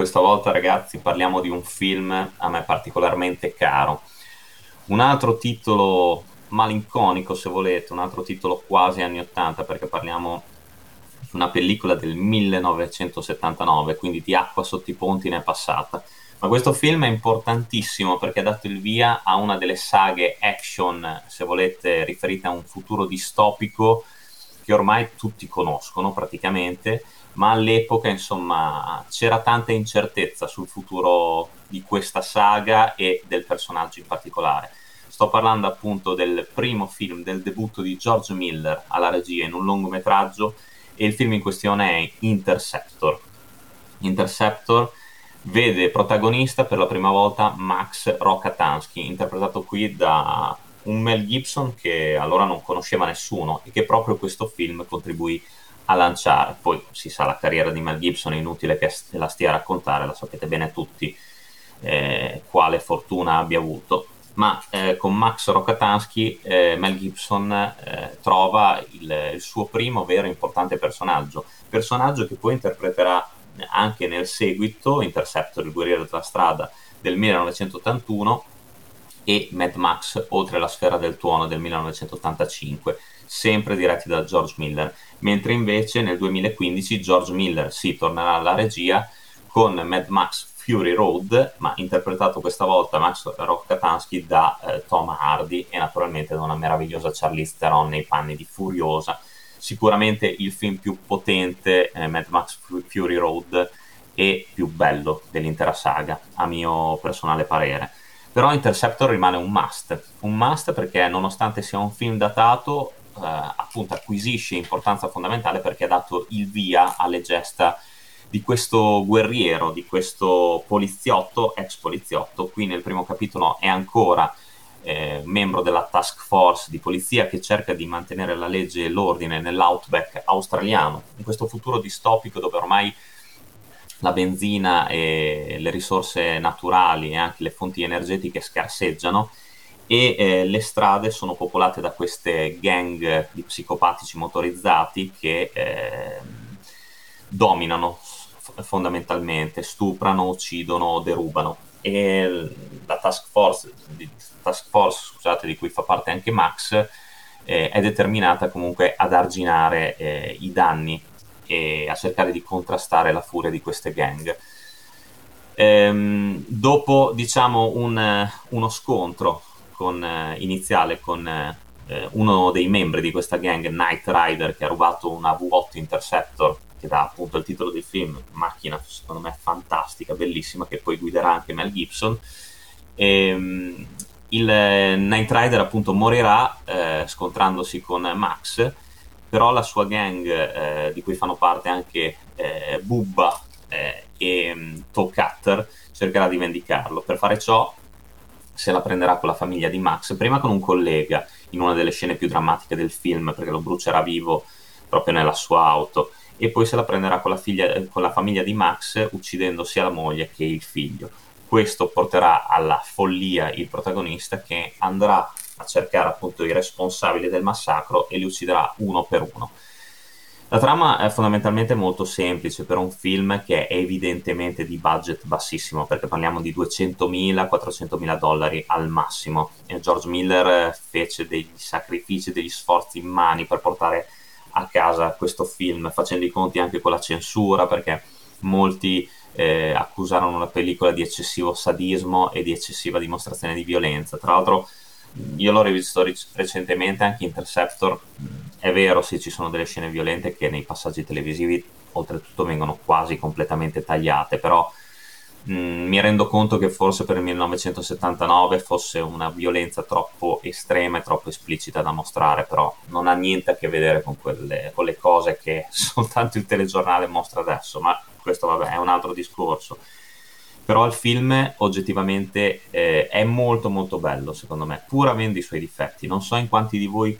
Questa volta ragazzi parliamo di un film a me particolarmente caro. Un altro titolo malinconico, se volete, un altro titolo quasi anni 80, perché parliamo di una pellicola del 1979, quindi di acqua sotto i ponti ne è passata. Ma questo film è importantissimo perché ha dato il via a una delle saghe action, se volete, riferite a un futuro distopico che ormai tutti conoscono praticamente, ma all'epoca insomma c'era tanta incertezza sul futuro di questa saga e del personaggio in particolare. Sto parlando appunto del primo film, del debutto di George Miller alla regia in un lungometraggio e il film in questione è Interceptor. Interceptor vede protagonista per la prima volta Max Rokatansky, interpretato qui da un Mel Gibson che allora non conosceva nessuno e che proprio questo film contribuì a lanciare. Poi si sa, la carriera di Mel Gibson è inutile che la stia a raccontare, la sapete bene tutti eh, quale fortuna abbia avuto ma eh, con Max Rokatansky eh, Mel Gibson eh, trova il, il, suo primo vero importante personaggio, personaggio che poi interpreterà anche nel seguito, Interceptor, il guerriero della strada del 1981 e Mad Max oltre la sfera del tuono del 1985, sempre diretti da George Miller, mentre invece nel 2015 George Miller si tornerà alla regia con Mad Max Fury Road, ma interpretato questa volta Max Rokatansky da eh, Tom Hardy e naturalmente da una meravigliosa Charlize Theron nei panni di Furiosa. Sicuramente il film più potente, eh, Mad Max Fury Road, e più bello dell'intera saga, a mio personale parere. Però Interceptor rimane un must, un must perché nonostante sia un film datato, eh, appunto acquisisce importanza fondamentale perché ha dato il via alle gesta di questo guerriero, di questo poliziotto, ex poliziotto. Qui nel primo capitolo è ancora eh, membro della task force di polizia che cerca di mantenere la legge e l'ordine nell'outback australiano, in questo futuro distopico dove ormai la benzina e le risorse naturali e anche le fonti energetiche scarseggiano e eh, le strade sono popolate da queste gang di psicopatici motorizzati che eh, dominano fondamentalmente, stuprano, uccidono, derubano. E la task force, task force scusate, di cui fa parte anche Max eh, è determinata comunque ad arginare eh, i danni e a cercare di contrastare la furia di queste gang. Ehm, dopo diciamo un, uno scontro con, eh, iniziale con eh, uno dei membri di questa gang, Knight Rider, che ha rubato una V8 Interceptor che dà appunto il titolo del film, macchina secondo me fantastica, bellissima, che poi guiderà anche Mel Gibson. Ehm, il Night Rider appunto morirà eh, scontrandosi con Max, però la sua gang, eh, di cui fanno parte anche eh, Bubba eh, e um, Toe Cutter, cercherà di vendicarlo. Per fare ciò se la prenderà con la famiglia di Max, prima con un collega in una delle scene più drammatiche del film, perché lo brucerà vivo proprio nella sua auto e poi se la prenderà con la, figlia, con la famiglia di Max uccidendo sia la moglie che il figlio. Questo porterà alla follia il protagonista che andrà a cercare appunto i responsabili del massacro e li ucciderà uno per uno. La trama è fondamentalmente molto semplice per un film che è evidentemente di budget bassissimo, perché parliamo di 200.000-400.000 dollari al massimo. E George Miller fece degli sacrifici, degli sforzi immani per portare a casa questo film, facendo i conti anche con la censura, perché molti eh, accusarono la pellicola di eccessivo sadismo e di eccessiva dimostrazione di violenza. Tra l'altro, io l'ho rivisto recentemente anche Interceptor. È vero, sì, ci sono delle scene violente che nei passaggi televisivi oltretutto vengono quasi completamente tagliate, però Mm, mi rendo conto che forse per il 1979 fosse una violenza troppo estrema e troppo esplicita da mostrare, però non ha niente a che vedere con, quelle, con le cose che soltanto il telegiornale mostra adesso, ma questo vabbè è un altro discorso. Però il film oggettivamente eh, è molto molto bello secondo me, pur avendo i suoi difetti. Non so in quanti di voi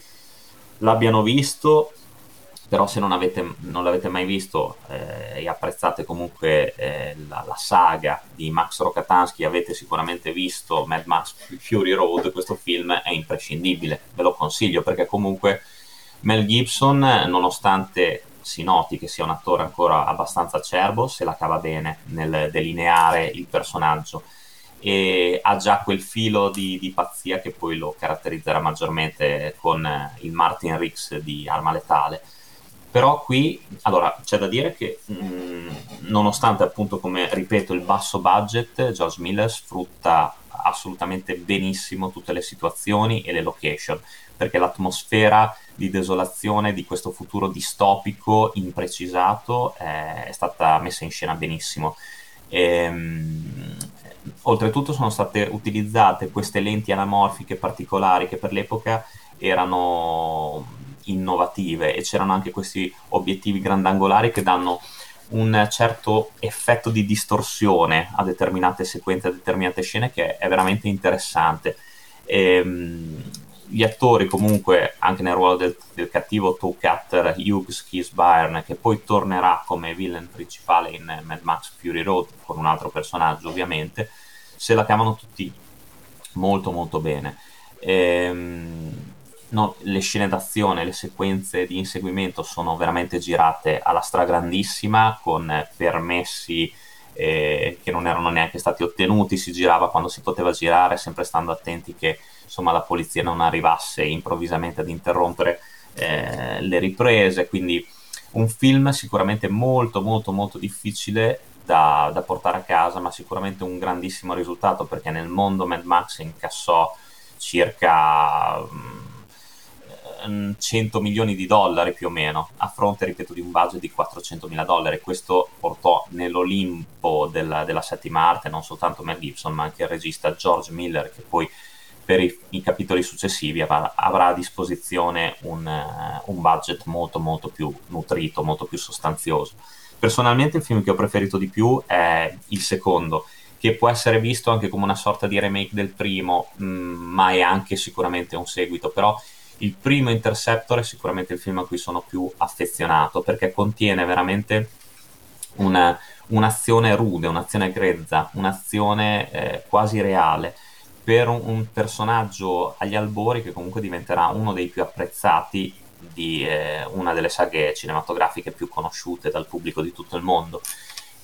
l'abbiano visto, però se non, avete, non l'avete mai visto eh, e apprezzate comunque eh, la, la, saga di Max Rokatansky, avete sicuramente visto Mad Max Fury Road, questo film è imprescindibile, ve lo consiglio perché comunque Mel Gibson, nonostante si noti che sia un attore ancora abbastanza acerbo, se la cava bene nel delineare il personaggio e ha già quel filo di, di pazzia che poi lo caratterizzerà maggiormente con il Martin Riggs di Arma Letale. Però qui, allora, c'è da dire che mh, mm, nonostante appunto, come ripeto, il basso budget, George Miller sfrutta assolutamente benissimo tutte le situazioni e le location, perché l'atmosfera di desolazione di questo futuro distopico imprecisato è, stata messa in scena benissimo. E, ehm, oltretutto sono state utilizzate queste lenti anamorfiche particolari che per l'epoca erano innovative e c'erano anche questi obiettivi grandangolari che danno un certo effetto di distorsione a determinate sequenze, a determinate scene che è veramente interessante. E, ehm, gli attori comunque anche nel ruolo del, del cattivo toe cutter Hughes Keys Byrne che poi tornerà come villain principale in Mad Max Fury Road con un altro personaggio ovviamente se la cavano tutti molto molto bene. Ehm, no, le scene d'azione le sequenze di inseguimento sono veramente girate alla stragrandissima con permessi eh, che non erano neanche stati ottenuti si girava quando si poteva girare sempre stando attenti che insomma, la polizia non arrivasse improvvisamente ad interrompere eh, le riprese, quindi un film sicuramente molto molto molto difficile da, da, portare a casa, ma sicuramente un grandissimo risultato perché nel mondo Mad Max incassò circa 100 mm, milioni di dollari più o meno, a fronte, ripeto, di un budget di 400 mila dollari. Questo portò nell'Olimpo della, della settima arte non soltanto Mel Gibson, ma anche il regista George Miller, che poi per i, i capitoli successivi avrà, avrà a disposizione un, uh, un, budget molto molto più nutrito, molto più sostanzioso. Personalmente il film che ho preferito di più è il secondo, che può essere visto anche come una sorta di remake del primo, mh, mm, ma è anche sicuramente un seguito, però il primo Interceptor è sicuramente il film a cui sono più affezionato perché contiene veramente una, un'azione rude, un'azione grezza, un'azione eh, quasi reale per un, un, personaggio agli albori che comunque diventerà uno dei più apprezzati di eh, una delle saghe cinematografiche più conosciute dal pubblico di tutto il mondo.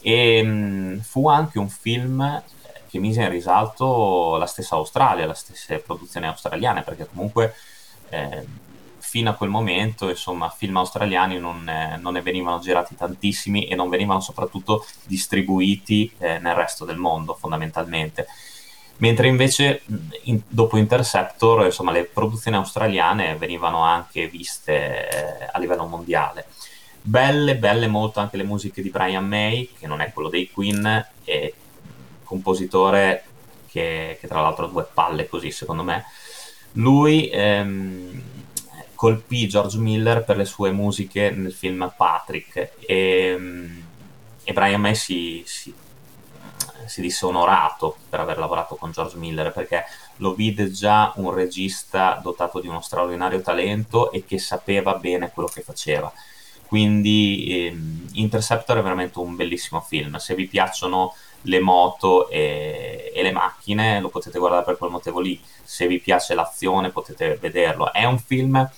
E mh, mm, fu anche un film che mise in risalto la stessa Australia, le stesse produzioni australiane, perché comunque eh, fino a quel momento, insomma, film australiani non, eh, non, ne venivano girati tantissimi e non venivano soprattutto distribuiti eh, nel resto del mondo, fondamentalmente mentre invece in, dopo Interceptor insomma, le produzioni australiane venivano anche viste eh, a livello mondiale. Belle, belle molto anche le musiche di Brian May, che non è quello dei Queen, e compositore che, che tra l'altro ha due palle così secondo me. Lui ehm, colpì George Miller per le sue musiche nel film Patrick e, e Brian May si, si si disse onorato per aver lavorato con George Miller perché lo vide già un regista dotato di uno straordinario talento e che sapeva bene quello che faceva. Quindi ehm, Interceptor è veramente un bellissimo film. Se vi piacciono le moto e, e, le macchine, lo potete guardare per quel motivo lì. Se vi piace l'azione, potete vederlo. È un film,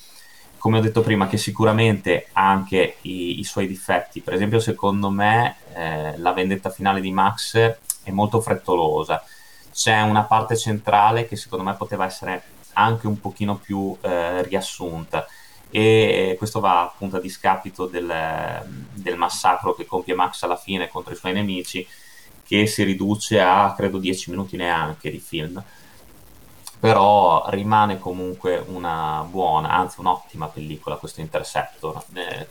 come ho detto prima, che sicuramente ha anche i, i suoi difetti. Per esempio, secondo me, eh, la vendetta finale di Max è molto frettolosa. C'è una parte centrale che secondo me poteva essere anche un pochino più eh, riassunta e questo va appunto a discapito del, del, massacro che compie Max alla fine contro i suoi nemici che si riduce a credo 10 minuti neanche di film però rimane comunque una buona anzi un'ottima pellicola questo Interceptor eh,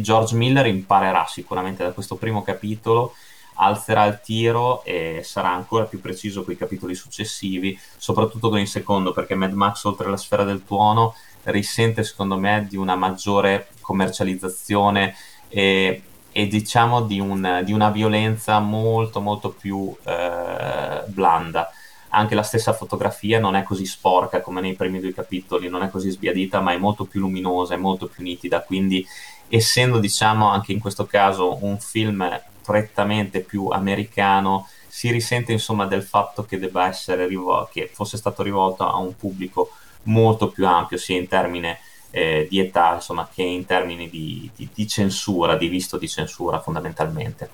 George Miller imparerà sicuramente da questo primo capitolo alzerà il tiro e sarà ancora più preciso con i capitoli successivi, soprattutto con il secondo, perché Mad Max oltre alla sfera del tuono risente secondo me di una maggiore commercializzazione e, e diciamo di, un, di, una violenza molto molto più eh, blanda. Anche la stessa fotografia non è così sporca come nei primi due capitoli, non è così sbiadita, ma è molto più luminosa, è molto più nitida, quindi essendo diciamo anche in questo caso un film prettamente più americano, si risente insomma del fatto che debba essere rivol- che fosse stato rivolto a un pubblico molto più ampio, sia in termini eh, di età, insomma, che in termini di, di, di censura, di visto di censura fondamentalmente.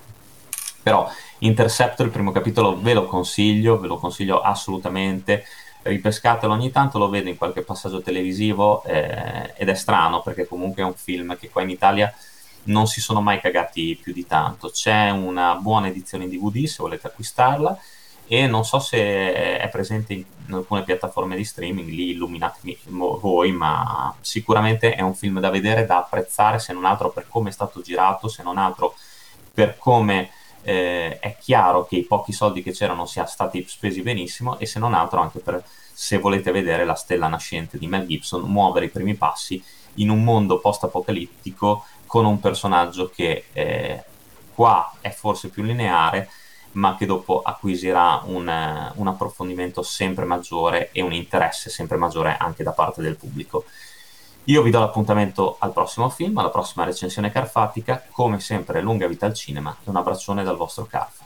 Però Interceptor, il primo capitolo, ve lo consiglio, ve lo consiglio assolutamente. Ripescatelo ogni tanto, lo vedo in qualche passaggio televisivo eh, ed è strano perché comunque è un film che qua in Italia non si sono mai cagati più di tanto. C'è una buona edizione in DVD se volete acquistarla e non so se è presente in alcune piattaforme di streaming, lì illuminatemi voi, ma sicuramente è un film da vedere, da apprezzare, se non altro per come è stato girato, se non altro per come eh, è chiaro che i pochi soldi che c'erano siano stati spesi benissimo e se non altro anche per se volete vedere la stella nascente di Mel Gibson muovere i primi passi in un mondo post-apocalittico con un personaggio che eh, qua è forse più lineare ma che dopo acquisirà un, un, approfondimento sempre maggiore e un interesse sempre maggiore anche da parte del pubblico. Io vi do l'appuntamento al prossimo film, alla prossima recensione carfatica, come sempre lunga vita al cinema e un abbraccione dal vostro Carfa.